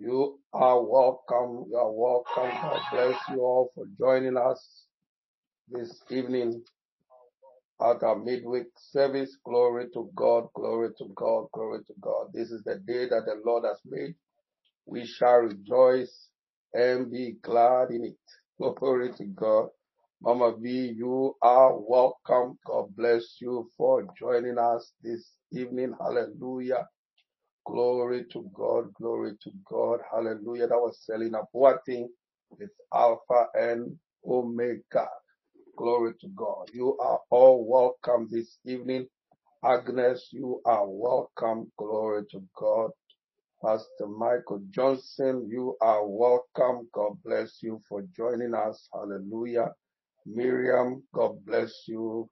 You are welcome. You are welcome. God bless you all for joining us this evening at our midweek service. Glory to God. Glory to God. Glory to God. This is the day that the Lord has made. We shall rejoice and be glad in it. Glory to God. Mama V, you are welcome. God bless you for joining us this evening. Hallelujah. Glory to God. Glory to God. Hallelujah. That was Selina Boateng with Alpha and Omega. Glory to God. You are all welcome this evening. Agnes, you are welcome. Glory to God. Pastor Michael Johnson, you are welcome. God bless you for joining us. Hallelujah. Miriam, God bless you.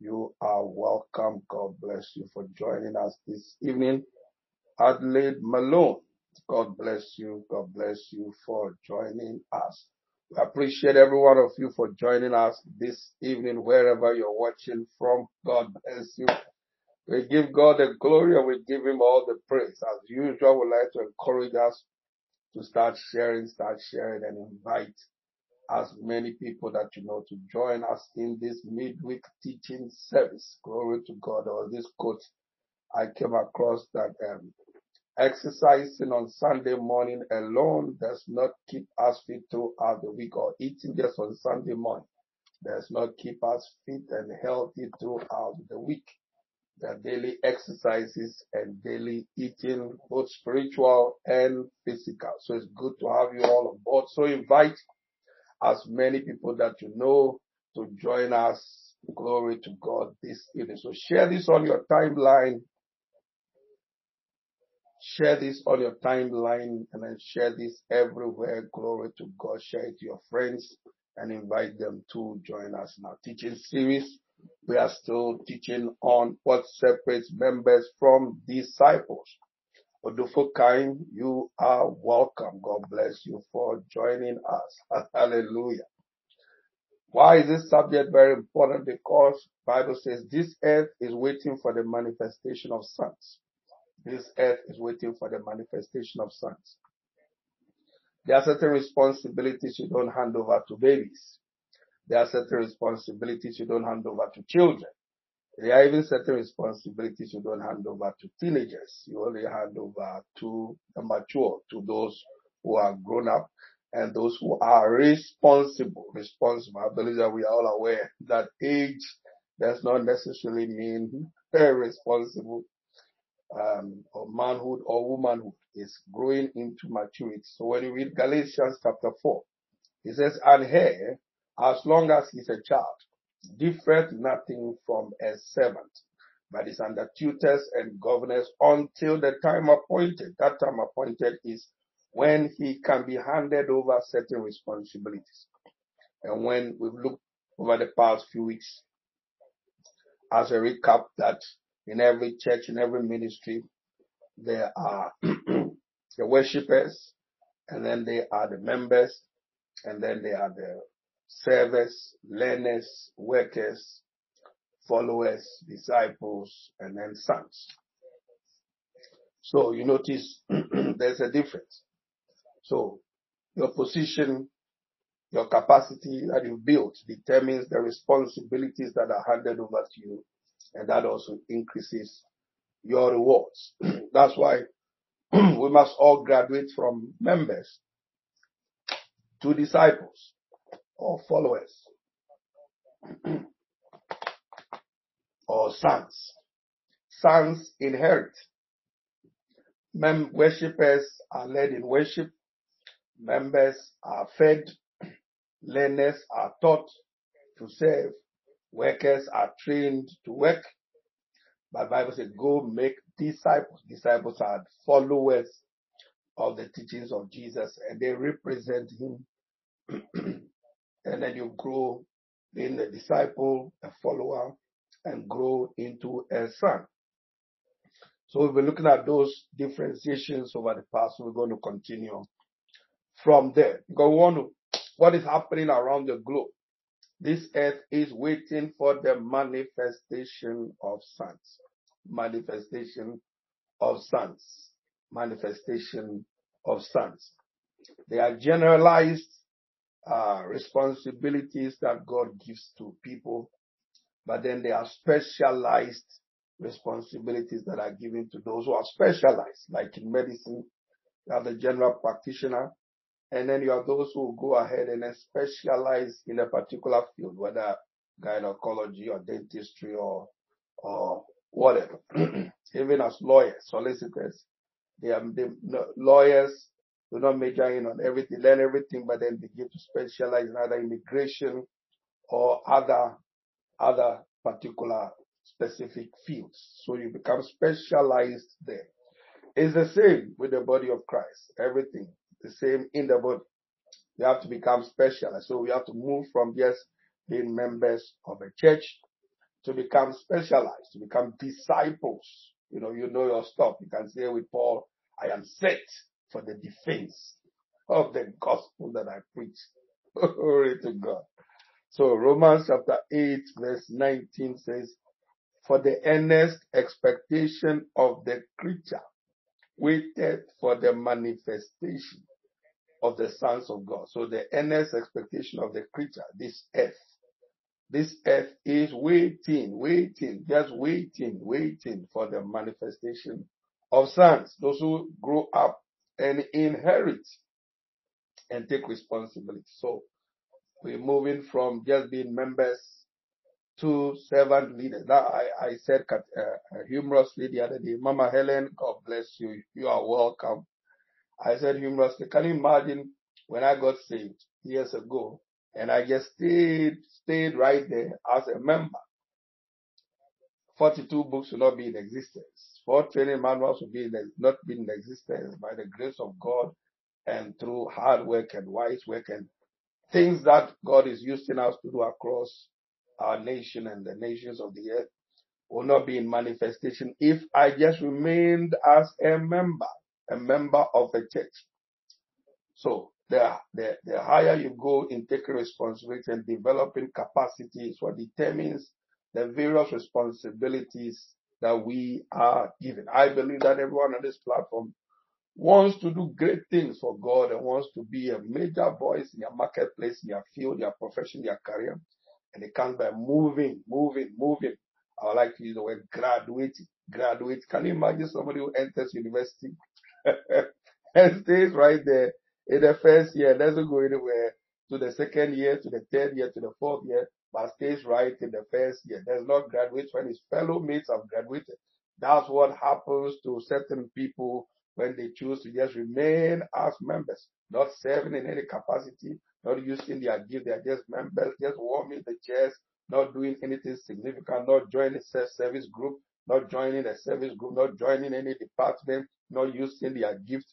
You are welcome. God bless you for joining us this evening. Adelaide Malone, God bless you. God bless you for joining us. We appreciate every one of you for joining us this evening, wherever you're watching from. God bless you. We give God the glory and we give him all the praise. As usual, we like to encourage us to start sharing, start sharing and invite as many people that you know to join us in this midweek teaching service. Glory to God. Or this quote I came across that um, exercising on Sunday morning alone does not keep us fit throughout the week or eating just on Sunday morning does not keep us fit and healthy throughout the week. The daily exercises and daily eating, both spiritual and physical. So it's good to have you all on board. So invite as many people that you know to join us. Glory to God this evening. So share this on your timeline. Share this on your timeline and then share this everywhere. Glory to God. Share it to your friends and invite them to join us in our teaching series. We are still teaching on what separates members from disciples. Odufokaim, you are welcome. God bless you for joining us. Hallelujah. Why is this subject very important? Because Bible says this earth is waiting for the manifestation of sons. This earth is waiting for the manifestation of sons. There are certain responsibilities you don't hand over to babies. There are certain responsibilities you don't hand over to children. There are even certain responsibilities you don't hand over to teenagers. You only hand over to the mature, to those who are grown up and those who are responsible. Responsible. I believe that we are all aware that age does not necessarily mean responsible um, or manhood or womanhood is growing into maturity. So when you read Galatians chapter 4, it says, and here, as long as he's a child, differeth nothing from a servant, but is under tutors and governors until the time appointed. That time appointed is when he can be handed over certain responsibilities. And when we've looked over the past few weeks as a recap that in every church, in every ministry, there are the worshippers, and then they are the members, and then they are the servers, learners, workers, followers, disciples, and then sons. So you notice there's a difference. So your position, your capacity that you built determines the responsibilities that are handed over to you, and that also increases your rewards. That's why we must all graduate from members to disciples or followers or sons. Sons inherit. Mem- worshippers are led in worship. Members are fed. Learners are taught to serve. Workers are trained to work. But Bible says, go make disciples. Disciples are followers of the teachings of Jesus and they represent him. and then you grow in a disciple, a follower, and grow into a son. So we've been looking at those differentiations over the past. We're going to continue from there. Because we want to, what is happening around the globe? This earth is waiting for the manifestation of sons. Manifestation of sons. Manifestation of sons. They are generalized uh, responsibilities that God gives to people, but then there are specialized responsibilities that are given to those who are specialized, like in medicine, you have the general practitioner, and then you have those who go ahead and specialize in a particular field, whether gynecology or dentistry or or whatever. Even as lawyers, solicitors, they are the lawyers do not major in on everything, learn everything, but then begin to specialize in either immigration or other other particular specific fields. So you become specialized there. It's the same with the body of Christ. Everything the same in the body. You have to become specialized. So we have to move from just being members of a church to become specialized, to become disciples. You know, you know your stuff. You can say with Paul, I am set for the defense of the gospel that I preach. Glory to God. So Romans chapter 8 verse 19 says, for the earnest expectation of the creature waited for the manifestation of the sons of God. So the earnest expectation of the creature, this earth, this earth is waiting, waiting, just waiting, waiting for the manifestation of sons, those who grow up and inherit and take responsibility. So we're moving from just being members to servant leaders. Now I, I said uh, humorously the other day, Mama Helen, God bless you. You are welcome. I said humorously, can you imagine when I got saved years ago and I just stayed, stayed right there as a member? 42 books will not be in existence. Four training manuals will be in, not be in existence by the grace of God and through hard work and wise work and things that God is using us to do across our nation and the nations of the earth will not be in manifestation if I just remained as a member a member of a church. So the, the, the higher you go in taking responsibility and developing capacity is what determines the various responsibilities that we are given. I believe that everyone on this platform wants to do great things for God and wants to be a major voice in your marketplace, in your field, your profession, your career. And it comes by moving, moving, moving. I would like to use the word graduate. Graduate. Can you imagine somebody who enters university and stays right there in the first year, doesn't go anywhere to the second year, to the third year, to the fourth year, but stays right in the first year. Does not graduate when his fellow mates have graduated. That's what happens to certain people when they choose to just remain as members, not serving in any capacity, not using their gift. They are just members, just warming the chairs, not doing anything significant, not joining a service group, not joining a service group, not joining any department, not using their gift.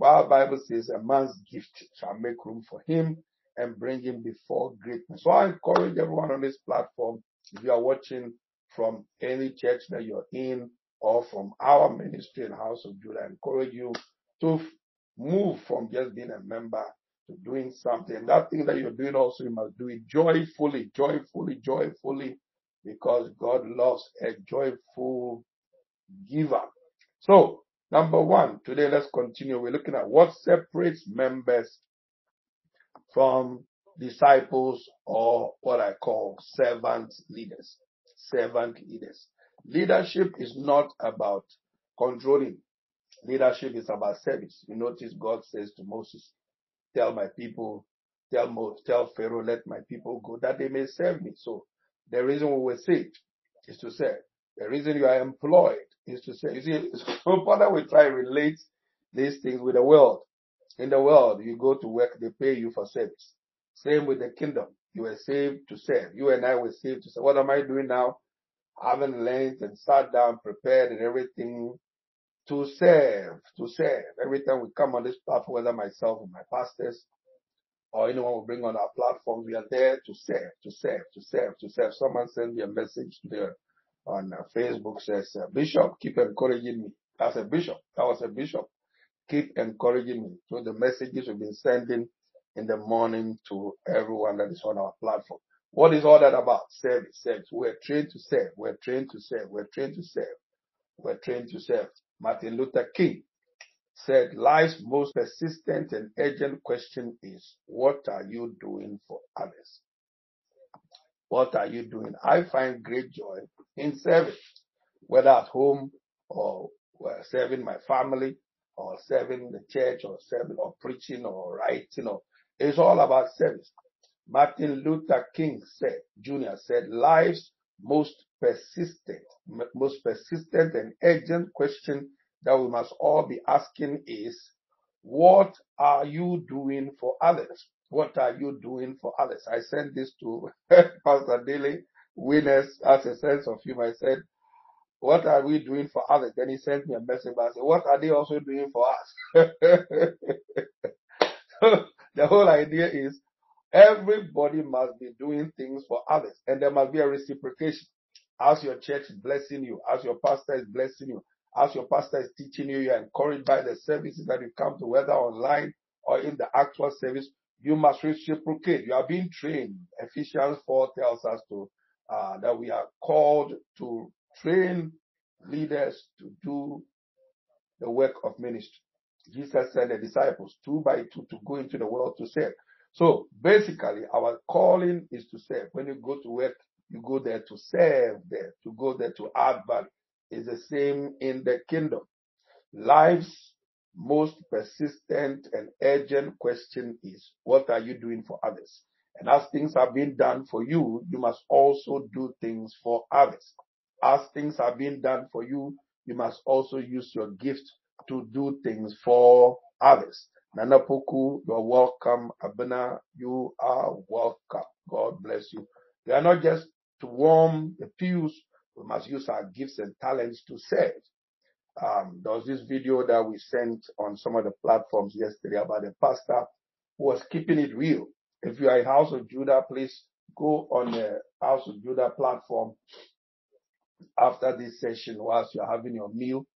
Our Bible says a man's gift shall make room for him and bring him before greatness. So I encourage everyone on this platform, if you are watching from any church that you're in or from our ministry in House of Judah, I encourage you to move from just being a member to doing something. That thing that you're doing also, you must do it joyfully, joyfully, joyfully, because God loves a joyful giver. So Number one, today let's continue. We're looking at what separates members from disciples or what I call servant leaders. Servant leaders. Leadership is not about controlling. Leadership is about service. You notice God says to Moses, tell my people, tell Moses, tell Pharaoh, let my people go that they may serve me. So the reason we were saved is to serve. The reason you are employed is to serve. you see, so Father will try to relate these things with the world. In the world, you go to work, they pay you for service. Same with the kingdom. You were saved to serve. You and I were saved to serve. What am I doing now? I haven't learned and sat down, prepared and everything to serve, to serve. Every time we come on this platform, whether myself or my pastors or anyone we bring on our platform, we are there to serve, to serve, to serve, to serve. Someone sent me a message there on uh, Facebook says, uh, Bishop, keep encouraging me. That's a bishop. That was a bishop. Keep encouraging me. So the messages we've been sending in the morning to everyone that is on our platform. What is all that about? Service, service. We're trained to serve. We're trained to serve. We're trained to serve. We're trained to serve. Martin Luther King said, life's most persistent and urgent question is, what are you doing for others? What are you doing? I find great joy in service, whether at home or serving my family or serving the church or serving or preaching or writing or it's all about service. Martin Luther King said, Jr. said, life's most persistent, most persistent and urgent question that we must all be asking is, what are you doing for others? What are you doing for others? I sent this to Pastor Daly Winners as a sense of humor. I said, what are we doing for others? Then he sent me a message I said, what are they also doing for us? the whole idea is everybody must be doing things for others and there must be a reciprocation. As your church is blessing you, as your pastor is blessing you, as your pastor is teaching you, you're encouraged by the services that you come to, whether online or in the actual service, you must reciprocate. You are being trained. Ephesians 4 tells us to uh, that we are called to train leaders to do the work of ministry. Jesus sent the disciples two by two to go into the world to serve. So basically, our calling is to serve. When you go to work, you go there to serve there, to go there to add value. It's the same in the kingdom. Life's most persistent and urgent question is, what are you doing for others? And as things are being done for you, you must also do things for others. As things are being done for you, you must also use your gift to do things for others. Nana Poku, you're welcome. Abena, you are welcome. God bless you. They are not just to warm the pews. We must use our gifts and talents to serve. Um, there was this video that we sent on some of the platforms yesterday about a pastor who was keeping it real. If you are a House of Judah, please go on the House of Judah platform after this session whilst you're having your meal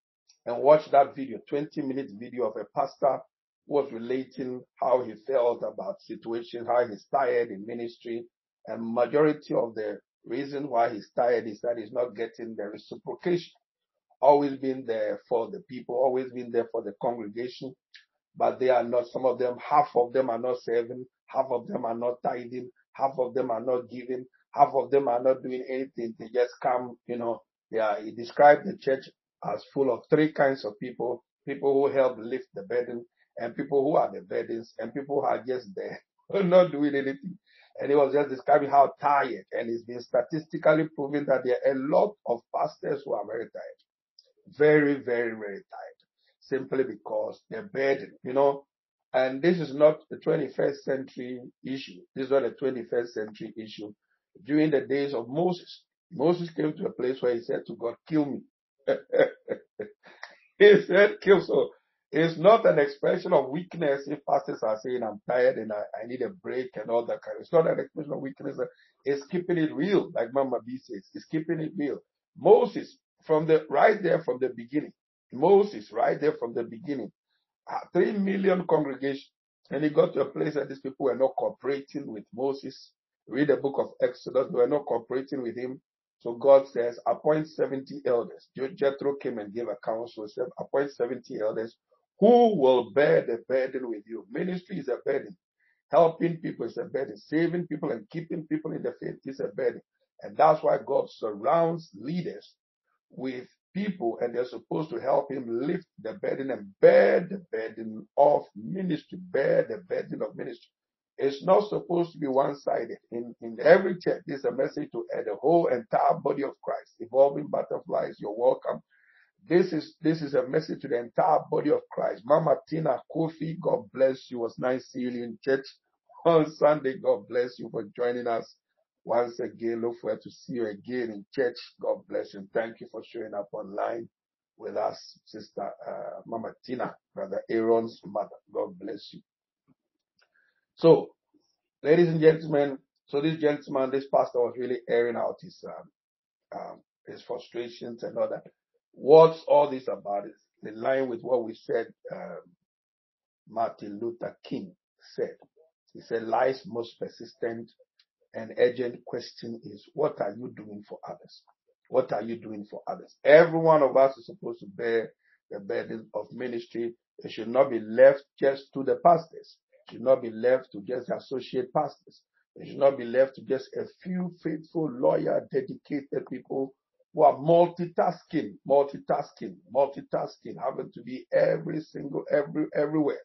and watch that video, 20 minute video of a pastor who was relating how he felt about situation, how he's tired in ministry. And majority of the reason why he's tired is that he's not getting the reciprocation always been there for the people, always been there for the congregation, but they are not, some of them, half of them are not serving, half of them are not tithing, half of them are not giving, half of them are not doing anything. They just come, you know, they are, he described the church as full of three kinds of people, people who help lift the burden and people who are the burdens and people who are just there, not doing anything. And he was just describing how tired and it's been statistically proven that there are a lot of pastors who are very tired very, very, very tired. simply because they're burdened, you know. And this is not a 21st century issue. This is not a 21st century issue. During the days of Moses, Moses came to a place where he said to God, kill me. he said, kill. So it's not an expression of weakness if pastors are saying, I'm tired and I, I need a break and all that kind of It's not an expression of weakness. It's keeping it real, like Mama B says. It's keeping it real. Moses from the right there from the beginning. Moses, right there from the beginning, uh, three million congregation, and he got to a place that these people were not cooperating with Moses. Read the book of Exodus, they were not cooperating with him. So God says, appoint 70 elders. Jethro came and gave a counsel, said, appoint 70 elders who will bear the burden with you. Ministry is a burden. Helping people is a burden. Saving people and keeping people in the faith is a burden. And that's why God surrounds leaders with people and they're supposed to help him lift the burden and bear the burden of ministry, bear the burden of ministry. It's not supposed to be one-sided. In, in every church, there's a message to the whole entire body of Christ. Evolving butterflies, you're welcome. This is, this is a message to the entire body of Christ. Mama Tina Kofi, God bless you. It was nice seeing you in church on Sunday. God bless you for joining us. Once again, look forward to see you again in church. God bless you. Thank you for showing up online with us, Sister uh, Mama Tina, Brother Aaron's mother. God bless you. So, ladies and gentlemen, so this gentleman, this pastor was really airing out his um, um, his frustrations and all that. What's all this about? Is in line with what we said. Um, Martin Luther King said. He said, "Life's most persistent and urgent question is, what are you doing for others? What are you doing for others? Every one of us is supposed to bear the burden of ministry, It should not be left just to the pastors. It should not be left to just associate pastors. It should not be left to just a few faithful, loyal, dedicated people who are multitasking, multitasking, multitasking, having to be every single, every, everywhere.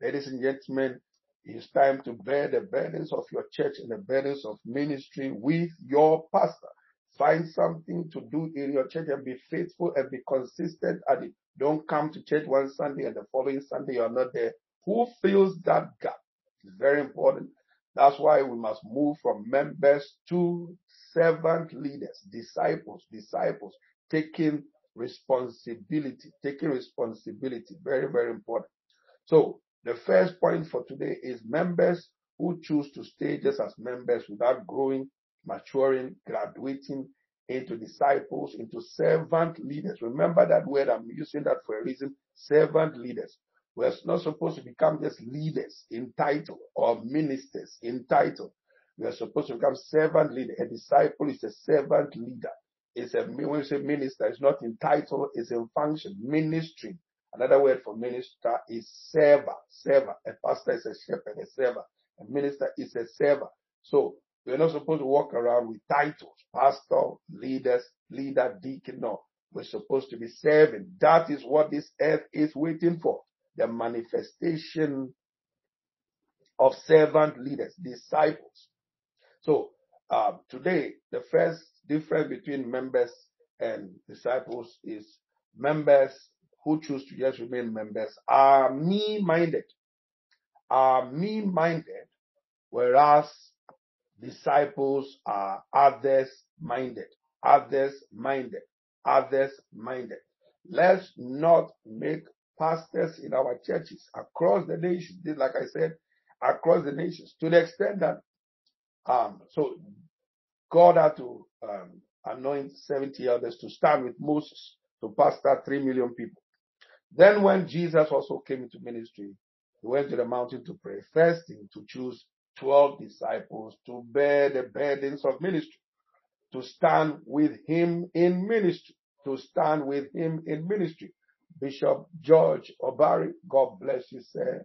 Ladies and gentlemen, it's time to bear the burdens of your church and the burdens of ministry with your pastor. Find something to do in your church and be faithful and be consistent at it. Don't come to church one Sunday and the following Sunday you are not there. Who fills that gap? It's very important. That's why we must move from members to servant leaders, disciples, disciples, taking responsibility, taking responsibility. Very, very important. So the first point for today is members who choose to stay just as members without growing, maturing, graduating into disciples, into servant leaders. Remember that word, I'm using that for a reason. Servant leaders. We're not supposed to become just leaders in title or ministers in title. We are supposed to become servant leader. A disciple is a servant leader. It's a when we say minister, it's not in title, it's in function. Ministry. Another word for minister is server. Server. A pastor is a shepherd, a server. A minister is a server. So we're not supposed to walk around with titles, pastor, leaders, leader, deacon. No. We're supposed to be serving. That is what this earth is waiting for. The manifestation of servant leaders, disciples. So um, today, the first difference between members and disciples is members who choose to just remain members are me-minded, are me-minded, whereas disciples are others-minded, others-minded, others-minded. Let's not make pastors in our churches across the nations, like I said, across the nations, to the extent that um, so God had to um, anoint 70 others to stand with Moses to pastor 3 million people. Then when Jesus also came into ministry, he went to the mountain to pray. First thing to choose 12 disciples to bear the burdens of ministry, to stand with him in ministry, to stand with him in ministry. Bishop George Obari, God bless you, sir,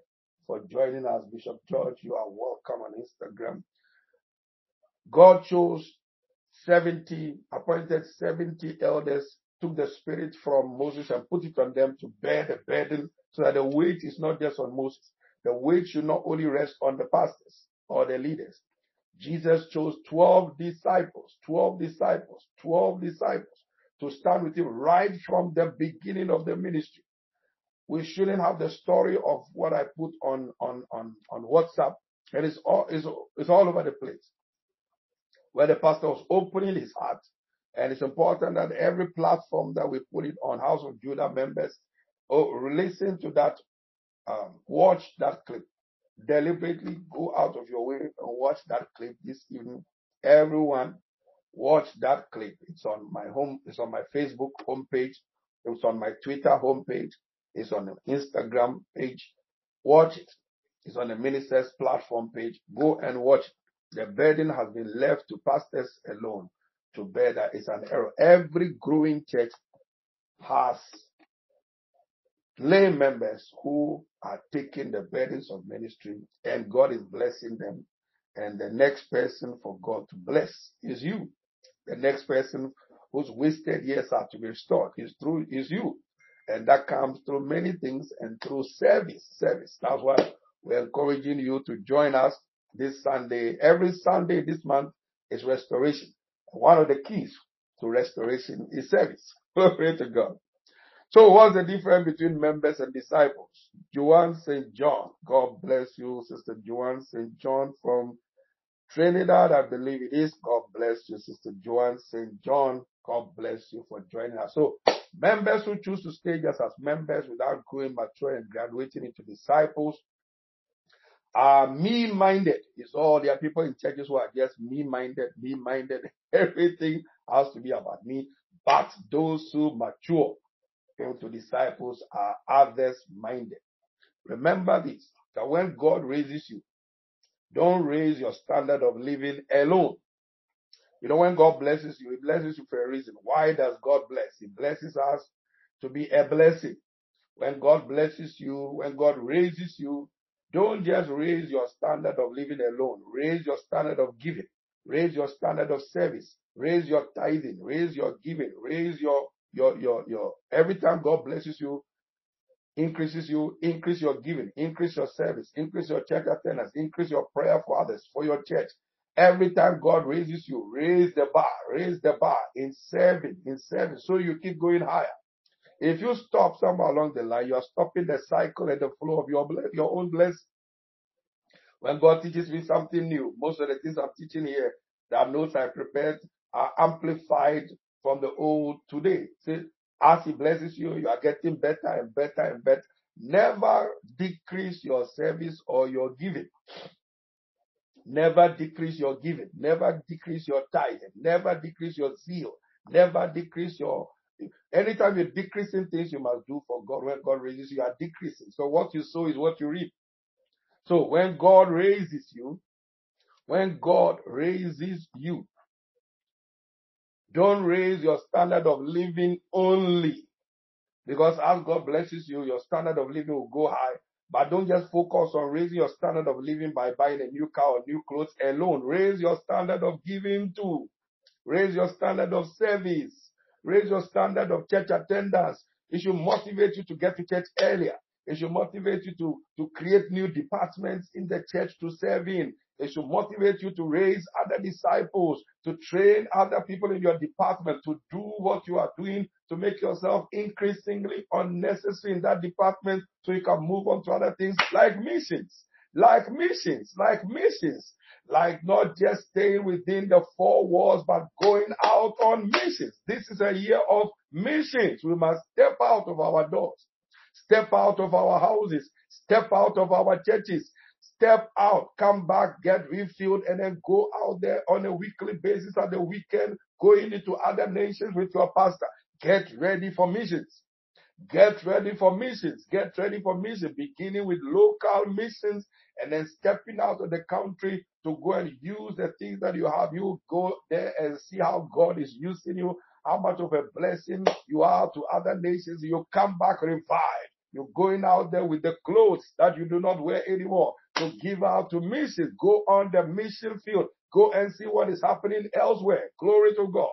for joining us. Bishop George, you are welcome on Instagram. God chose 70, appointed 70 elders, took the spirit from Moses and put it on them to bear the burden so that the weight is not just on Moses. The weight should not only rest on the pastors or the leaders. Jesus chose 12 disciples, 12 disciples, 12 disciples to stand with him right from the beginning of the ministry. We shouldn't have the story of what I put on, on, on, on WhatsApp. It is all, it's, it's all over the place where the pastor was opening his heart. And it's important that every platform that we put it on, House of Judah members, oh, listen to that, um, watch that clip. Deliberately go out of your way and watch that clip this evening. Everyone, watch that clip. It's on my home, it's on my Facebook homepage, it's on my Twitter homepage, it's on the Instagram page. Watch it. It's on the minister's platform page. Go and watch it. The burden has been left to pastors alone to bear that is an error. Every growing church has lay members who are taking the burdens of ministry and God is blessing them. And the next person for God to bless is you. The next person whose wasted years are to be restored is through is you. And that comes through many things and through service. Service. That's why we're encouraging you to join us this Sunday. Every Sunday this month is restoration. One of the keys to restoration is service. Glory to God. So what's the difference between members and disciples? Joanne St. John. God bless you, Sister Joanne St. John from Trinidad, I believe it is. God bless you, Sister Joanne St. John. God bless you for joining us. So members who choose to stay just as members without growing mature and graduating into disciples are me-minded. It's all there are people in churches who are just me-minded, me-minded. Everything has to be about me. But those who mature into disciples are others-minded. Remember this, that when God raises you, don't raise your standard of living alone. You know, when God blesses you, He blesses you for a reason. Why does God bless? He blesses us to be a blessing. when God blesses you, when God raises you, don't just raise your standard of living alone. Raise your standard of giving. Raise your standard of service. Raise your tithing. Raise your giving. Raise your, your, your, your, every time God blesses you, increases you, increase your giving, increase your service, increase your church attendance, increase your prayer for others, for your church. Every time God raises you, raise the bar, raise the bar in serving, in serving, so you keep going higher. If you stop somewhere along the line, you are stopping the cycle and the flow of your your own blessing. When God teaches me something new, most of the things I'm teaching here, the notes I prepared are amplified from the old today. See, as He blesses you, you are getting better and better and better. Never decrease your service or your giving. Never decrease your giving. Never decrease your tithing. Never decrease your zeal. Never decrease your. Anytime you're decreasing things you must do for God, when God raises you, you are decreasing. So what you sow is what you reap. So when God raises you, when God raises you, don't raise your standard of living only. Because as God blesses you, your standard of living will go high. But don't just focus on raising your standard of living by buying a new car or new clothes alone. Raise your standard of giving too. Raise your standard of service. Raise your standard of church attendance. It should motivate you to get to church earlier. It should motivate you to, to create new departments in the church to serve in. It should motivate you to raise other disciples, to train other people in your department to do what you are doing, to make yourself increasingly unnecessary in that department so you can move on to other things like missions, like missions, like missions, like not just staying within the four walls, but going out on missions. This is a year of missions. We must step out of our doors Step out of our houses. Step out of our churches. Step out, come back, get refilled, and then go out there on a weekly basis at the weekend, going into other nations with your pastor. Get ready for missions. Get ready for missions. Get ready for missions, beginning with local missions and then stepping out of the country to go and use the things that you have. You go there and see how God is using you, how much of a blessing you are to other nations. You come back revived. You're going out there with the clothes that you do not wear anymore to give out to missions. Go on the mission field. Go and see what is happening elsewhere. Glory to God.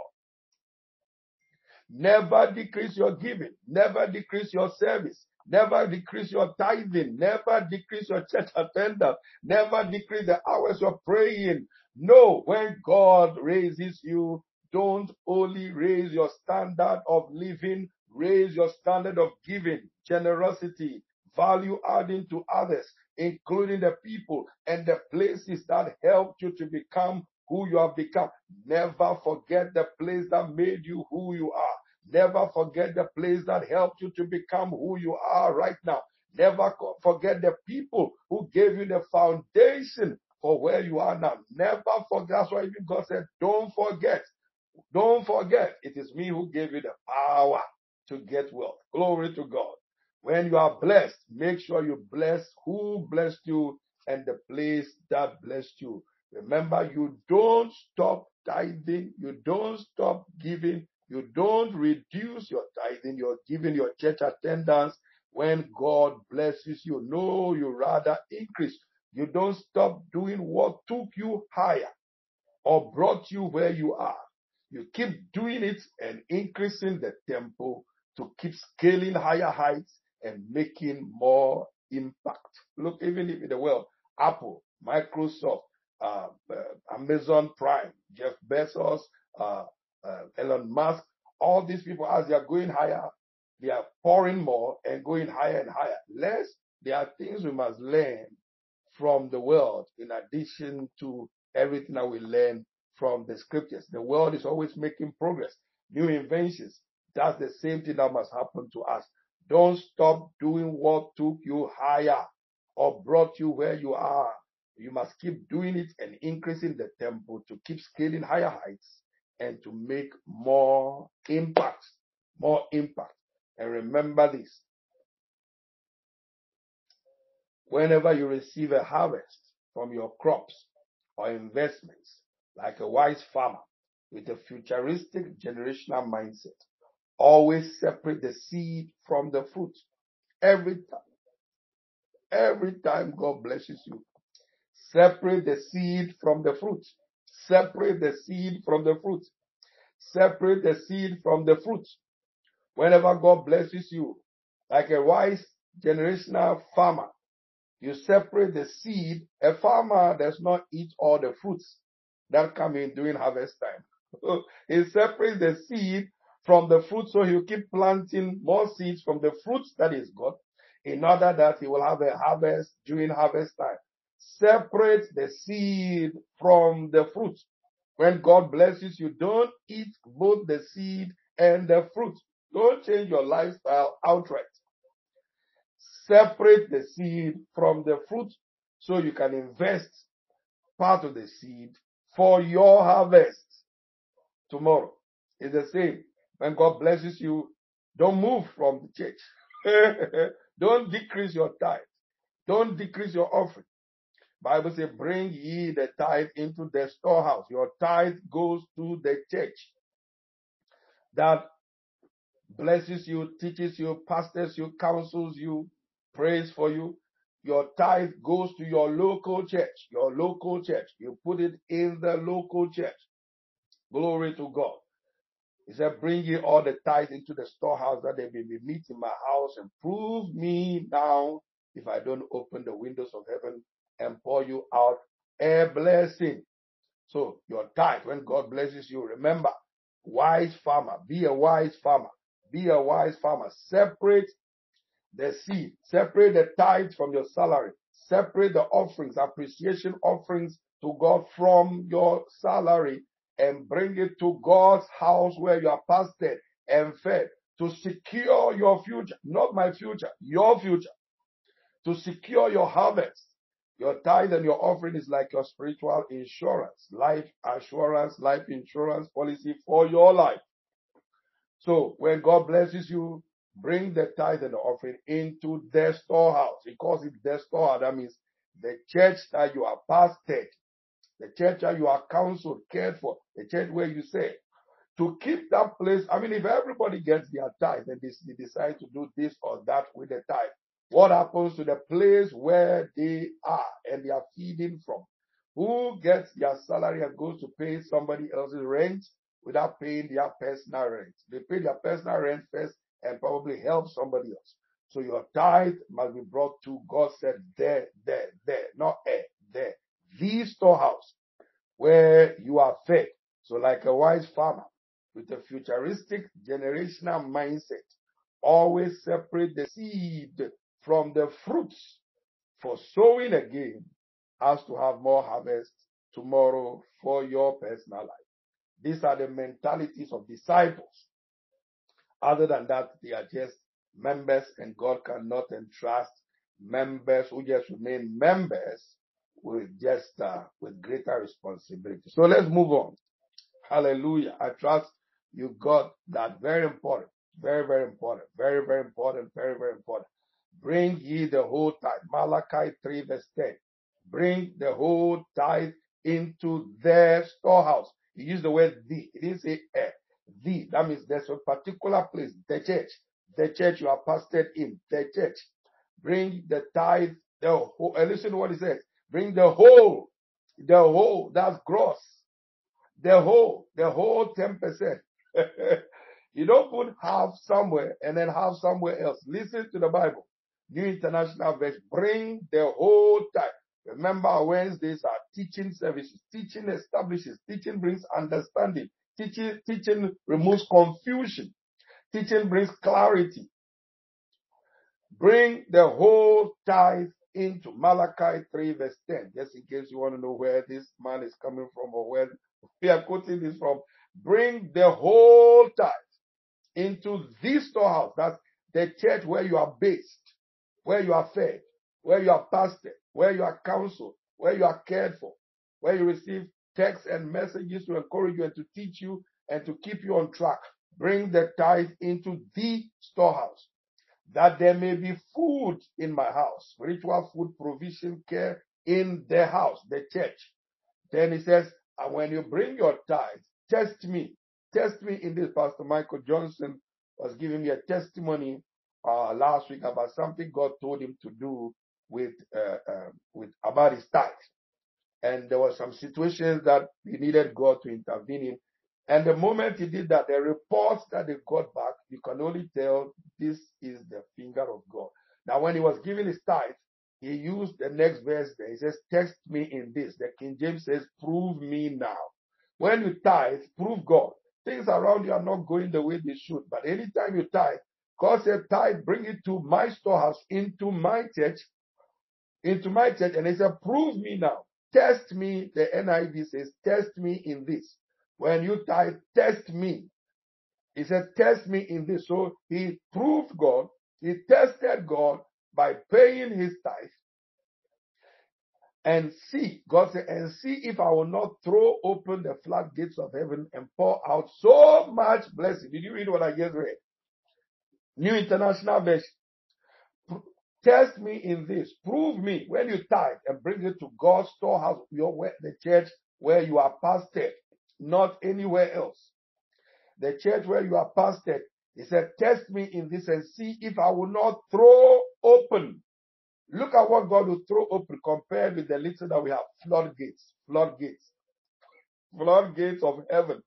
Never decrease your giving. Never decrease your service. Never decrease your tithing. Never decrease your church attendance. Never decrease the hours you're praying. No, when God raises you, don't only raise your standard of living, raise your standard of giving, generosity, value adding to others, including the people and the places that helped you to become who you have become. Never forget the place that made you who you are. Never forget the place that helped you to become who you are right now. Never forget the people who gave you the foundation for where you are now. Never forget. That's why even God said, don't forget. Don't forget. It is me who gave you the power to get wealth. Glory to God. When you are blessed, make sure you bless who blessed you and the place that blessed you. Remember, you don't stop tithing. You don't stop giving. You don't reduce your tithing, your giving, your church attendance when God blesses you. No, you rather increase. You don't stop doing what took you higher or brought you where you are. You keep doing it and increasing the tempo to keep scaling higher heights and making more impact. Look, even if in the world, Apple, Microsoft, uh, uh, Amazon Prime, Jeff Bezos, uh, uh, Elon Musk, all these people, as they are going higher, they are pouring more and going higher and higher. Less, there are things we must learn from the world in addition to everything that we learn from the scriptures. The world is always making progress, new inventions. That's the same thing that must happen to us. Don't stop doing what took you higher or brought you where you are. You must keep doing it and increasing the tempo to keep scaling higher heights and to make more impact, more impact. And remember this. Whenever you receive a harvest from your crops or investments, like a wise farmer with a futuristic generational mindset, always separate the seed from the fruit. Every time. Every time God blesses you. Separate the seed from the fruit. Separate the seed from the fruit. Separate the seed from the fruit. Whenever God blesses you, like a wise generational farmer, you separate the seed. A farmer does not eat all the fruits that come in during harvest time. he separates the seed from the fruit so he'll keep planting more seeds from the fruits that he's got in order that he will have a harvest during harvest time. Separate the seed from the fruit. When God blesses you, don't eat both the seed and the fruit. Don't change your lifestyle outright. Separate the seed from the fruit so you can invest part of the seed for your harvest tomorrow. It's the same. When God blesses you, don't move from the church. don't decrease your tithe. Don't decrease your offering. Bible says, bring ye the tithe into the storehouse. Your tithe goes to the church that blesses you, teaches you, pastors you, counsels you, prays for you. Your tithe goes to your local church, your local church. You put it in the local church. Glory to God. He said, bring ye all the tithe into the storehouse that they may be meet in my house and prove me now if I don't open the windows of heaven and pour you out a blessing. So your tithe, when God blesses you, remember, wise farmer, be a wise farmer, be a wise farmer. Separate the seed, separate the tithe from your salary, separate the offerings, appreciation offerings to God from your salary and bring it to God's house where you are pastored and fed to secure your future, not my future, your future, to secure your harvest. Your tithe and your offering is like your spiritual insurance, life assurance, life insurance policy for your life. So when God blesses you, bring the tithe and the offering into the storehouse. because calls it the storehouse. That means the church that you are pastored, the church that you are counseled, cared for, the church where you say, to keep that place. I mean, if everybody gets their tithe and they decide to do this or that with the tithe, what happens to the place where they are and they are feeding from? Who gets their salary and goes to pay somebody else's rent without paying their personal rent? They pay their personal rent first and probably help somebody else. So your tithe must be brought to God said there, there, there, not a there. The storehouse where you are fed. So like a wise farmer with a futuristic generational mindset, always separate the seed from the fruits for sowing again as to have more harvest tomorrow for your personal life. These are the mentalities of disciples. Other than that, they are just members and God cannot entrust members who just remain members with just uh, with greater responsibility. So let's move on. Hallelujah. I trust you got that very important, very, very important, very, very important, very, very important. Bring ye the whole tithe. Malachi 3 verse 10. Bring the whole tithe into their storehouse. He used the word the. It say eh. The. That means there's a particular place, the church. The church you are pastored in, the church. Bring the tithe, the whole, listen to what he says. Bring the whole, the whole, that's gross. The whole, the whole 10%. you don't put half somewhere and then half somewhere else. Listen to the Bible. New International Version. Bring the whole tithe. Remember, Wednesdays are teaching services. Teaching establishes. Teaching brings understanding. Teaching, teaching removes confusion. Teaching brings clarity. Bring the whole tithe into Malachi 3 verse 10. Just in case you want to know where this man is coming from or where we are quoting this from. Bring the whole tithe into this storehouse. That's the church where you are based, where you are fed, where you are pastored, where you are counseled, where you are cared for, where you receive texts and messages to encourage you and to teach you and to keep you on track. Bring the tithe into the storehouse that there may be food in my house, spiritual food provision care in the house, the church. Then he says, and when you bring your tithe, test me. Test me in this. Pastor Michael Johnson was giving me a testimony uh, last week about something God told him to do with uh, uh, with about his tithe, and there were some situations that he needed God to intervene in. And the moment he did that, the reports that they got back, you can only tell this is the finger of God. Now, when he was giving his tithe, he used the next verse there. He says, Test me in this. The King James says, Prove me now. When you tithe, prove God. Things around you are not going the way they should. But anytime you tithe, God said, Tithe, bring it to my storehouse, into my church, into my church. And he said, Prove me now. Test me. The NIV says, Test me in this. When you tithe, test me. He said, Test me in this. So he proved God. He tested God by paying his tithe and see, God said, and see if I will not throw open the floodgates of heaven and pour out so much blessing. Did you read what I just read? New International Version. Test me in this. Prove me when you tithe and bring it to God's storehouse, your the church where you are pastored, not anywhere else. The church where you are pastored. He said, test me in this and see if I will not throw open Look at what God will throw open compared with the little that we have. Floodgates, floodgates, floodgates of heaven.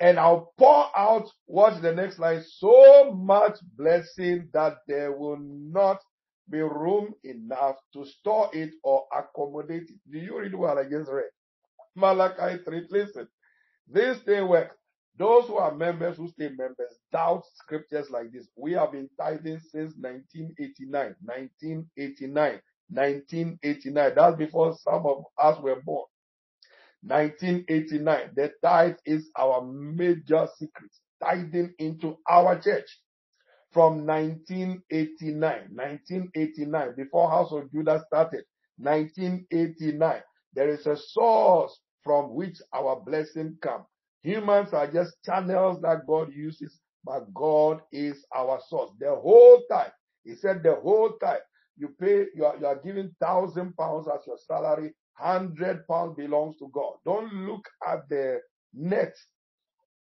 And I'll pour out, watch the next line, so much blessing that there will not be room enough to store it or accommodate it. Do you read what I just read? Malachi 3, listen. This day work. Those who are members, who stay members, doubt scriptures like this. We have been tithing since 1989. 1989. 1989. That's before some of us were born. 1989. The tithe is our major secret. Tithing into our church from 1989. 1989. Before House of Judah started. 1989. There is a source from which our blessing comes. Humans are just channels that God uses, but God is our source. The whole time, He said, the whole time you pay, you are, you are giving thousand pounds as your salary, hundred pounds belongs to God. Don't look at the net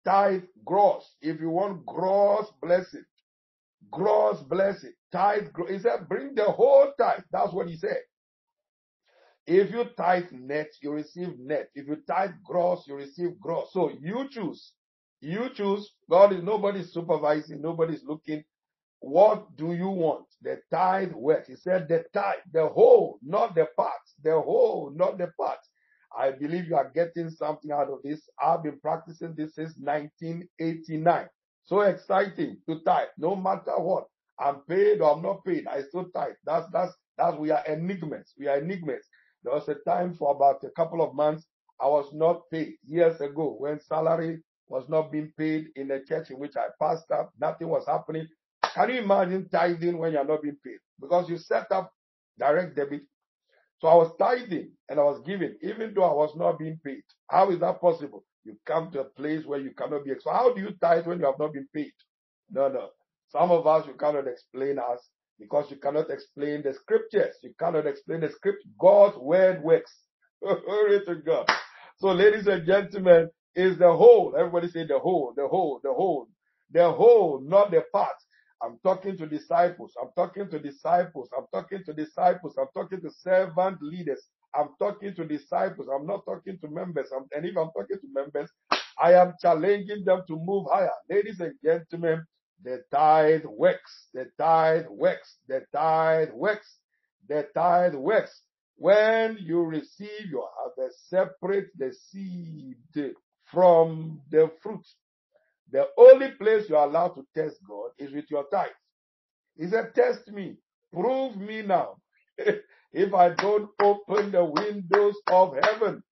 tithe gross. If you want gross blessing, gross blessing, tithe, he said, bring the whole tithe. That's what he said. If you tithe net, you receive net. If you tithe gross, you receive gross. So you choose. You choose. God is nobody's supervising, nobody's looking. What do you want? The tithe works. He said the tithe, the whole, not the parts. The whole, not the parts. I believe you are getting something out of this. I've been practicing this since 1989. So exciting to tithe, no matter what. I'm paid or I'm not paid. I still tithe. That's that's that's we are enigmas. We are enigmas. There was a time for about a couple of months I was not paid years ago when salary was not being paid in the church in which I pastored. Nothing was happening. Can you imagine tithing when you're not being paid? Because you set up direct debit. So I was tithing and I was giving, even though I was not being paid. How is that possible? You come to a place where you cannot be. So how do you tithe when you have not been paid? No, no. Some of us, you cannot explain us because you cannot explain the scriptures. You cannot explain the script. God's word works. Glory to God. So, ladies and gentlemen, is the whole. Everybody say the whole, the whole, the whole, the whole, not the part. I'm talking to disciples. I'm talking to disciples. I'm talking to disciples. I'm talking to servant leaders. I'm talking to disciples. I'm not talking to members. I'm, and if I'm talking to members, I am challenging them to move higher. Ladies and gentlemen, the tide works. The tide works. The tide works. The tide works. When you receive your harvest, separate the seed from the fruit. The only place you are allowed to test God is with your tithe. He said, test me. Prove me now. if I don't open the windows of heaven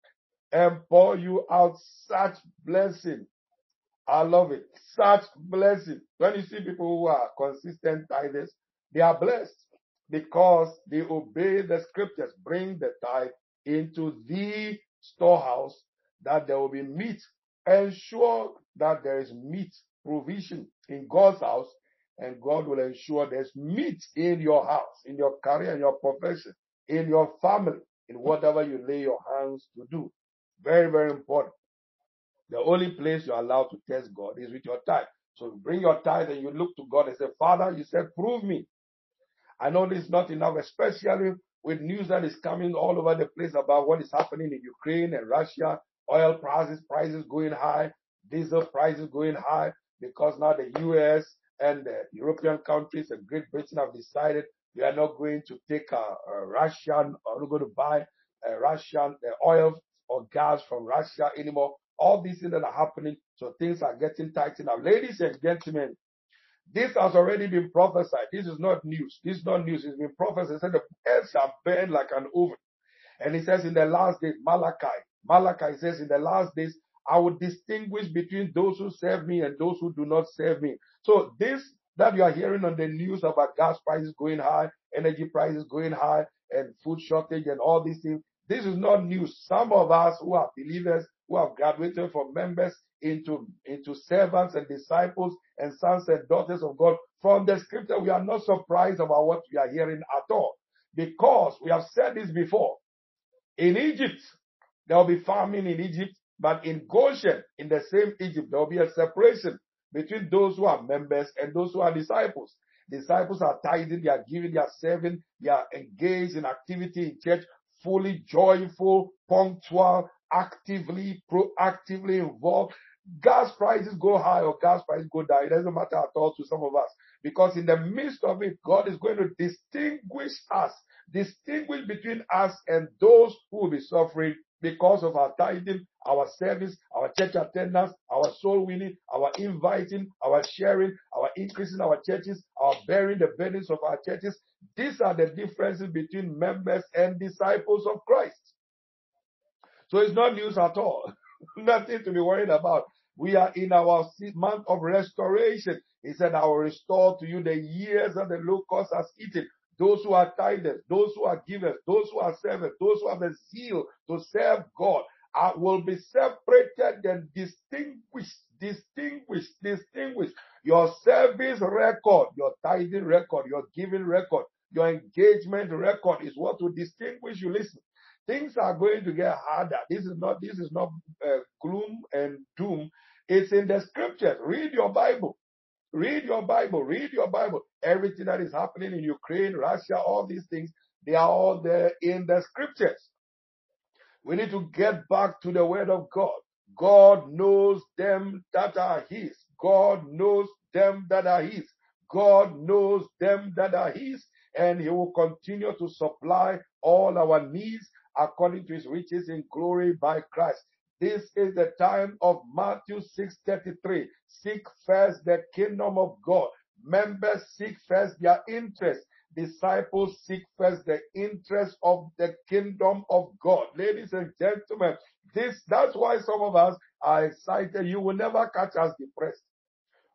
and pour you out such blessing, I love it. Such blessing. When you see people who are consistent tithers, they are blessed because they obey the scriptures. Bring the tithe into the storehouse that there will be meat. Ensure that there is meat provision in God's house and God will ensure there's meat in your house, in your career, in your profession, in your family, in whatever you lay your hands to do. Very, very important. The only place you're allowed to test God is with your tithe. So bring your tithe and you look to God and say, Father, you said, prove me. I know this is not enough, especially with news that is coming all over the place about what is happening in Ukraine and Russia, oil prices, prices going high, diesel prices going high, because now the US and the European countries and Great Britain have decided we are not going to take a, a Russian uh, or we're going to buy a Russian uh, oil or gas from Russia anymore. All these things that are happening, so things are getting tightened now. Ladies and gentlemen, this has already been prophesied. This is not news. This is not news. It's been prophesied. It said the earth shall burn like an oven. And he says in the last days, Malachi, Malachi says in the last days, I will distinguish between those who serve me and those who do not serve me. So this that you are hearing on the news about gas prices going high, energy prices going high, and food shortage and all these things, this is not news. Some of us who are believers, who have graduated from members into, into servants and disciples and sons and daughters of God, from the scripture, we are not surprised about what we are hearing at all. Because we have said this before. In Egypt, there will be famine in Egypt, but in Goshen, in the same Egypt, there will be a separation between those who are members and those who are disciples. Disciples are tithing, they are giving, they are serving, they are engaged in activity in church, fully joyful, punctual, actively, proactively involved. Gas prices go high or gas prices go down. It doesn't matter at all to some of us. Because in the midst of it, God is going to distinguish us, distinguish between us and those who will be suffering because of our tithing, our service, our church attendance, our soul winning, our inviting, our sharing, our increasing our churches, our bearing the burdens of our churches. These are the differences between members and disciples of Christ. So it's not news at all. Nothing to be worried about. We are in our month of restoration. He said, I will restore to you the years that the locust has eaten those who are tithers, those who are givers, those who are servants, those who have a zeal to serve God, uh, will be separated and distinguished, distinguished, distinguished. Your service record, your tithing record, your giving record, your engagement record is what will distinguish you. Listen, things are going to get harder. This is not, this is not uh, gloom and doom. It's in the scriptures. Read your Bible. Read your Bible. Read your Bible. Everything that is happening in Ukraine, Russia, all these things, they are all there in the scriptures. We need to get back to the word of God. God knows them that are his. God knows them that are his. God knows them that are his. And he will continue to supply all our needs according to his riches in glory by Christ. This is the time of Matthew 6:33. Seek first the kingdom of God. Members seek first their interest. Disciples seek first the interest of the kingdom of God. Ladies and gentlemen, this that's why some of us are excited. You will never catch us depressed.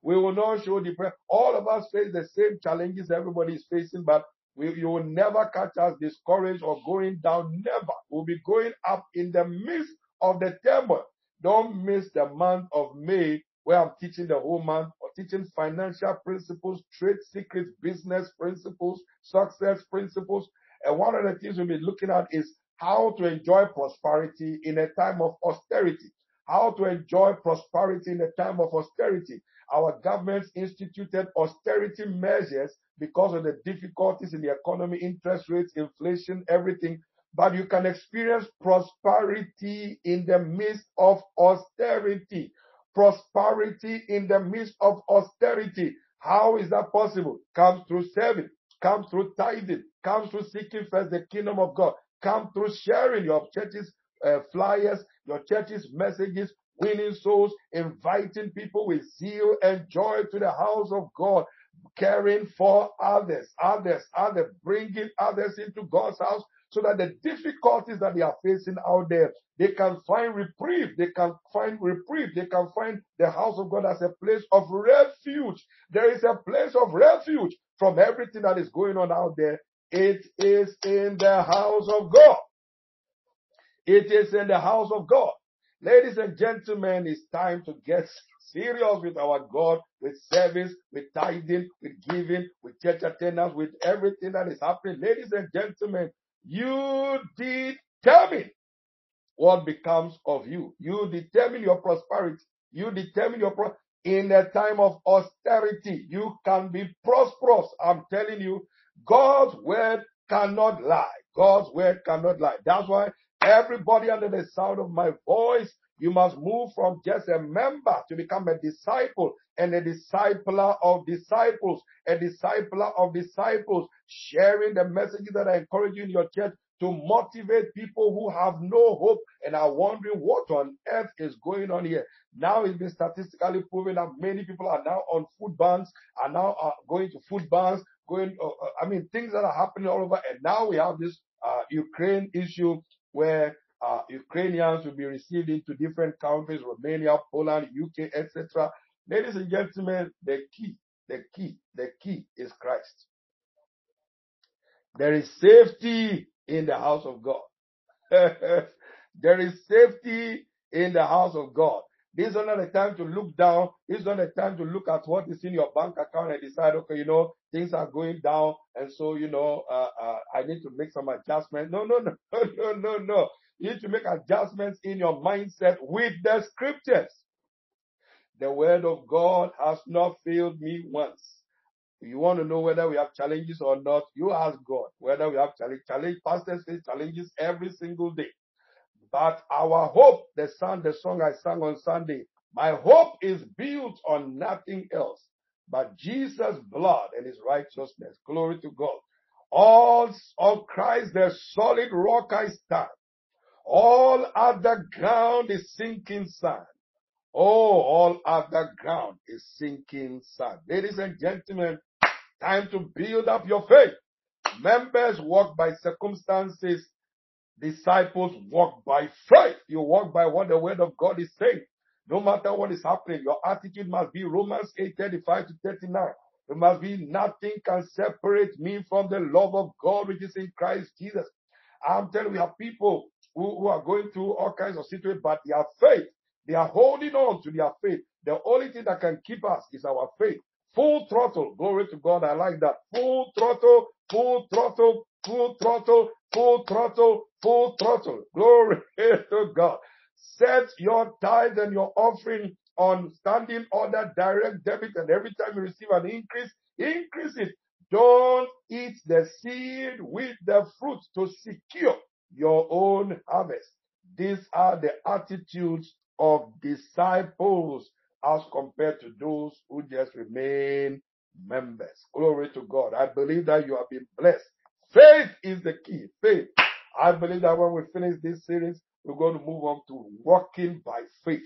We will not show depressed. All of us face the same challenges everybody is facing, but we, you will never catch us discouraged or going down. Never. We'll be going up in the midst of the turmoil. Don't miss the month of May where I'm teaching the whole month or teaching financial principles, trade secrets, business principles, success principles. And one of the things we'll be looking at is how to enjoy prosperity in a time of austerity. How to enjoy prosperity in a time of austerity. Our governments instituted austerity measures because of the difficulties in the economy, interest rates, inflation, everything but you can experience prosperity in the midst of austerity. Prosperity in the midst of austerity. How is that possible? Comes through serving, comes through tithing, comes through seeking first the kingdom of God, comes through sharing your church's uh, flyers, your church's messages, winning souls, inviting people with zeal and joy to the house of God, caring for others, others, others, bringing others into God's house so that the difficulties that they are facing out there, they can find reprieve. They can find reprieve. They can find the house of God as a place of refuge. There is a place of refuge from everything that is going on out there. It is in the house of God. It is in the house of God. Ladies and gentlemen, it's time to get serious with our God, with service, with tithing, with giving, with church attendance, with everything that is happening. Ladies and gentlemen, you determine what becomes of you. You determine your prosperity. You determine your pro- in a time of austerity. You can be prosperous. I'm telling you, God's word cannot lie. God's word cannot lie. That's why everybody under the sound of my voice, you must move from just a member to become a disciple and a discipler of disciples, a discipler of disciples, sharing the messages that I encourage you in your church to motivate people who have no hope and are wondering what on earth is going on here. Now it's been statistically proven that many people are now on food bans, are now uh, going to food bans, going, uh, uh, I mean, things that are happening all over. And now we have this uh, Ukraine issue where uh, Ukrainians will be received into different countries, Romania, Poland, UK, etc. Ladies and gentlemen, the key, the key, the key is Christ. There is safety in the house of God. there is safety in the house of God. This is not the time to look down. This is not the time to look at what is in your bank account and decide, okay, you know, things are going down. And so, you know, uh, uh, I need to make some adjustments. No, no, no, no, no, no. You need to make adjustments in your mindset with the scriptures. The word of God has not failed me once. You want to know whether we have challenges or not, you ask God whether we have challenge. Challenge pastors face challenges every single day. But our hope, the song, the song I sang on Sunday, my hope is built on nothing else but Jesus' blood and his righteousness. Glory to God. All on Christ, the solid rock I stand. All other ground is sinking sand. Oh, all other ground is sinking sand. Ladies and gentlemen, time to build up your faith. Members walk by circumstances Disciples walk by faith. You walk by what the word of God is saying. No matter what is happening, your attitude must be Romans 8 35 to 39. It must be nothing can separate me from the love of God which is in Christ Jesus. I'm telling you, we have people who, who are going through all kinds of situations, but their faith, they are holding on to their faith. The only thing that can keep us is our faith. Full throttle. Glory to God. I like that. Full throttle, full throttle, full throttle, full throttle, full throttle. Glory to God. Set your tithe and your offering on standing order, direct debit, and every time you receive an increase, increase it. Don't eat the seed with the fruit to secure your own harvest. These are the attitudes of disciples as compared to those who just remain members. Glory to God. I believe that you have been blessed. Faith is the key. Faith. I believe that when we finish this series, we're going to move on to walking by faith.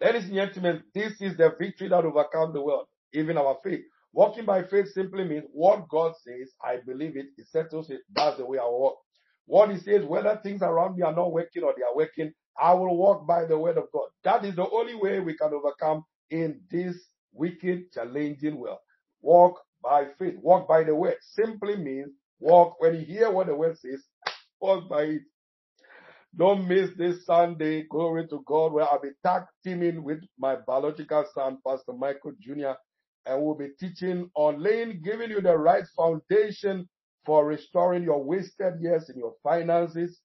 Ladies and gentlemen, this is the victory that overcomes the world, even our faith. Walking by faith simply means what God says, I believe it, He settles it. That's the way I walk. What He says, whether things around me are not working or they are working, I will walk by the word of God. That is the only way we can overcome in this wicked, challenging world. Walk by faith. Walk by the word simply means walk when you hear what the word says, walk by it. Don't miss this Sunday. Glory to God, where I'll be tag teaming with my biological son, Pastor Michael Jr., and we'll be teaching on laying, giving you the right foundation for restoring your wasted years in your finances,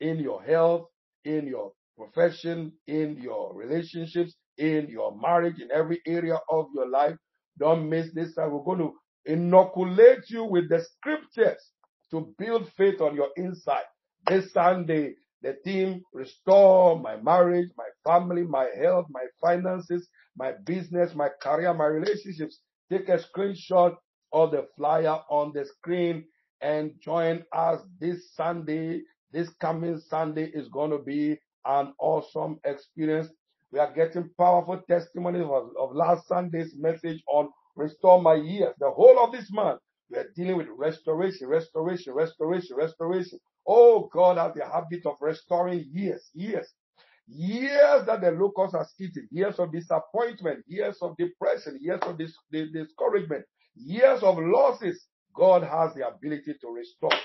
in your health, in your profession, in your relationships, in your marriage, in every area of your life. Don't miss this time. We're going to inoculate you with the scriptures to build faith on your inside. This Sunday, the theme, restore my marriage, my family, my health, my finances, my business, my career, my relationships. Take a screenshot of the flyer on the screen and join us this Sunday. This coming Sunday is going to be an awesome experience. We are getting powerful testimonies of, of last Sunday's message on restore my years. The whole of this month, we are dealing with restoration, restoration, restoration, restoration. Oh, God has the habit of restoring years, years, years that the locust has eaten, years of disappointment, years of depression, years of dis- discouragement, years of losses. God has the ability to restore.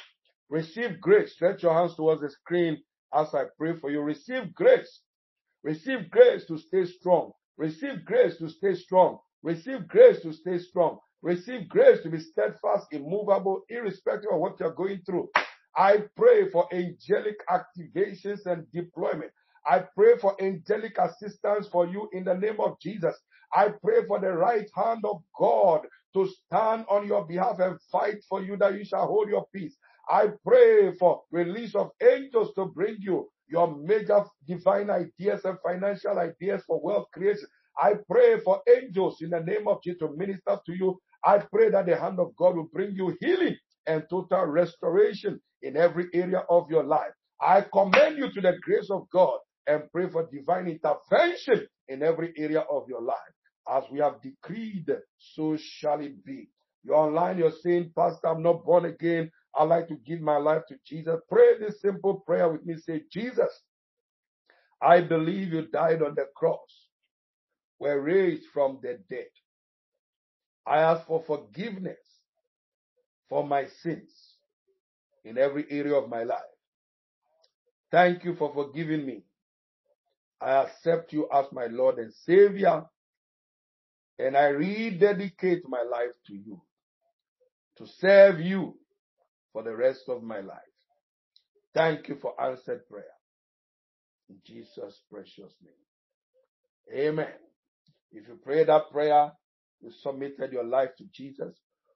Receive grace. Stretch your hands towards the screen as I pray for you. Receive grace. Receive grace to stay strong. Receive grace to stay strong. Receive grace to stay strong. Receive grace to be steadfast, immovable, irrespective of what you're going through. I pray for angelic activations and deployment. I pray for angelic assistance for you in the name of Jesus. I pray for the right hand of God to stand on your behalf and fight for you that you shall hold your peace. I pray for release of angels to bring you your major divine ideas and financial ideas for wealth creation. I pray for angels in the name of Jesus to minister to you. I pray that the hand of God will bring you healing and total restoration in every area of your life. I commend you to the grace of God and pray for divine intervention in every area of your life. As we have decreed, so shall it be. You're online, you're saying, Pastor, I'm not born again. I like to give my life to Jesus. Pray this simple prayer with me. Say, Jesus, I believe you died on the cross, were raised from the dead. I ask for forgiveness for my sins in every area of my life. Thank you for forgiving me. I accept you as my Lord and Savior, and I rededicate my life to you to serve you for the rest of my life. Thank you for answered prayer. In Jesus' precious name. Amen. If you pray that prayer, you submitted your life to Jesus.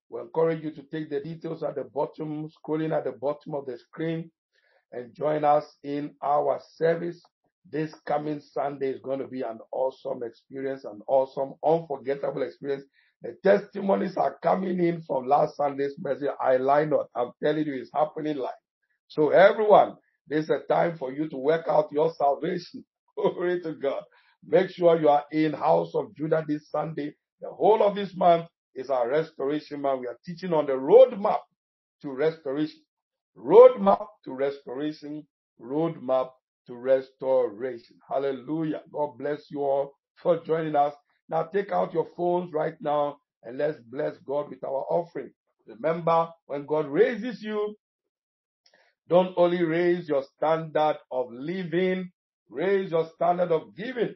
We encourage you to take the details at the bottom, scrolling at the bottom of the screen, and join us in our service. This coming Sunday is going to be an awesome experience, an awesome, unforgettable experience. The testimonies are coming in from last Sunday's message. I lie not. I'm telling you, it's happening live. So everyone, this is a time for you to work out your salvation. Glory to God. Make sure you are in House of Judah this Sunday. The whole of this month is our restoration month. We are teaching on the roadmap to restoration. Roadmap to restoration. Roadmap to restoration. Hallelujah. God bless you all for joining us. Now take out your phones right now and let's bless God with our offering. Remember, when God raises you, don't only raise your standard of living, raise your standard of giving.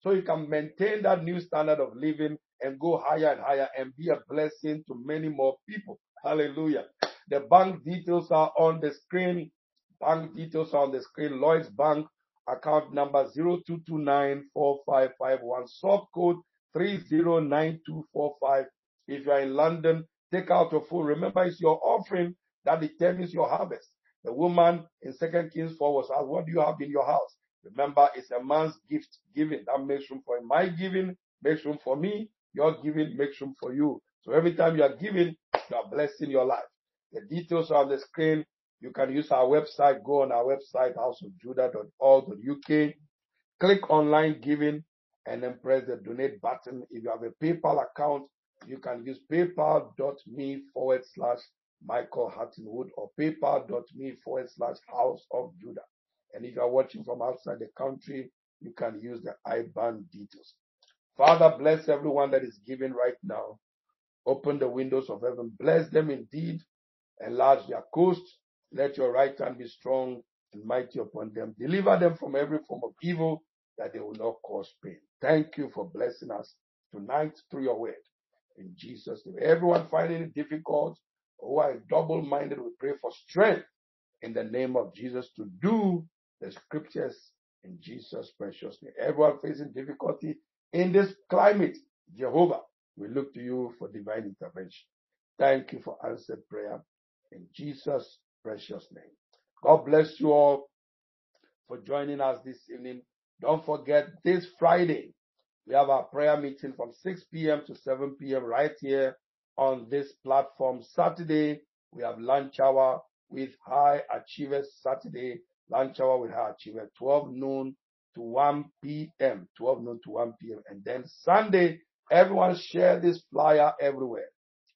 So you can maintain that new standard of living and go higher and higher and be a blessing to many more people. Hallelujah. The bank details are on the screen. Bank details are on the screen. Lloyd's Bank account number 02294551, sort code 309245. If you are in London, take out your phone. Remember, it's your offering that determines your harvest. The woman in Second Kings 4 was asked, What do you have in your house? Remember, it's a man's gift giving. That makes room for my giving, makes room for me. Your giving makes room for you. So every time you are giving, you are blessing your life. The details are on the screen. You can use our website. Go on our website, houseofjudah.org.uk. Click online giving and then press the donate button. If you have a PayPal account, you can use paypal.me forward slash Michael Hutton-Wood or paypal.me forward slash house of Judah. And if you are watching from outside the country, you can use the IBAN details. Father, bless everyone that is giving right now. Open the windows of heaven. Bless them indeed. Enlarge their coast. Let your right hand be strong and mighty upon them. Deliver them from every form of evil that they will not cause pain. Thank you for blessing us tonight through your word. In Jesus' name. Everyone finding it difficult who are double minded, we pray for strength in the name of Jesus to do the scriptures in Jesus' precious name. Everyone facing difficulty in this climate, Jehovah, we look to you for divine intervention. Thank you for answered prayer in Jesus' precious name. God bless you all for joining us this evening. Don't forget this Friday, we have our prayer meeting from 6 p.m. to 7 p.m. right here on this platform. Saturday, we have lunch hour with High Achievers. Saturday, lunch hour with High Achievers, 12 noon to 1 p.m. 12 noon to 1 p.m. And then Sunday, everyone share this flyer everywhere.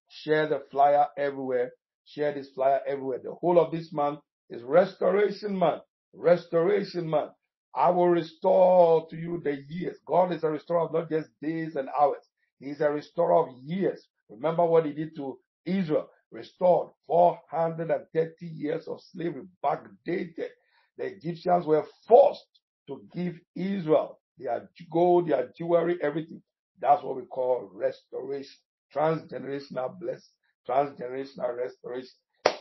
Share the flyer everywhere. Share this flyer everywhere. The whole of this month is Restoration Month. Restoration Month. I will restore to you the years. God is a restorer of not just days and hours. He is a restorer of years. Remember what he did to Israel. Restored 430 years of slavery, backdated. The Egyptians were forced to give Israel their gold, their jewelry, everything. That's what we call restoration. Transgenerational blessing. Transgenerational restoration.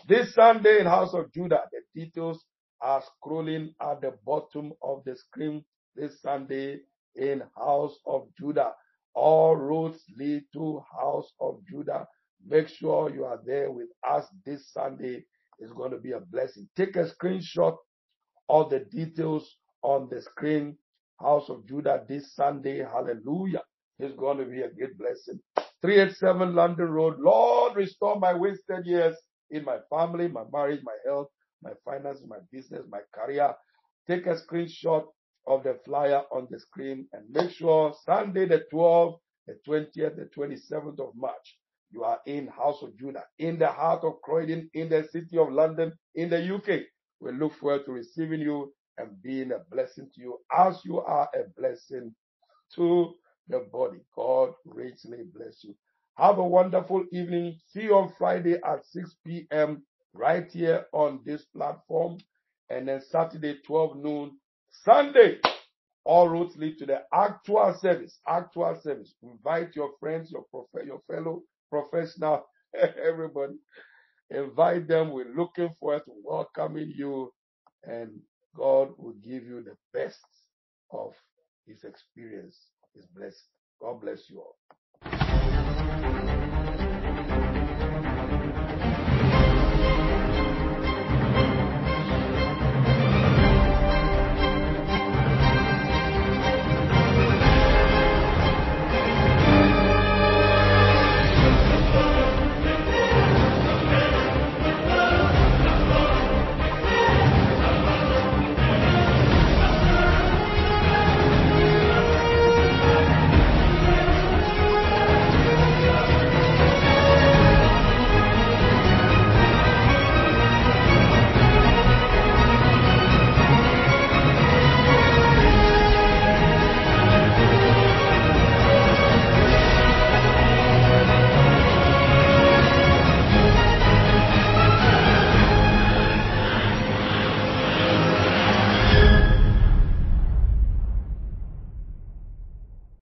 This Sunday in House of Judah, the details are scrolling at the bottom of the screen this Sunday in House of Judah. All roads lead to House of Judah. Make sure you are there with us this Sunday. It's going to be a blessing. Take a screenshot of the details on the screen. House of Judah this Sunday. Hallelujah. It's going to be a great blessing. 387 London Road. Lord, restore my wasted years in my family, my marriage, my health, my finances, my business, my career. Take a screenshot of the flyer on the screen and make sure Sunday the 12th, the 20th, the 27th of March, you are in House of Judah, in the heart of Croydon, in the city of London, in the UK. We look forward to receiving you and being a blessing to you as you are a blessing to the body. God richly bless you. Have a wonderful evening. See you on Friday at 6 p.m. right here on this platform. And then Saturday, 12 noon. Sunday, all roads lead to the actual service. Actual service. Invite your friends, your prof- your fellow professional, everybody. Invite them. We're looking forward to welcoming you, and God will give you the best of His experience, His blessing. God bless you all.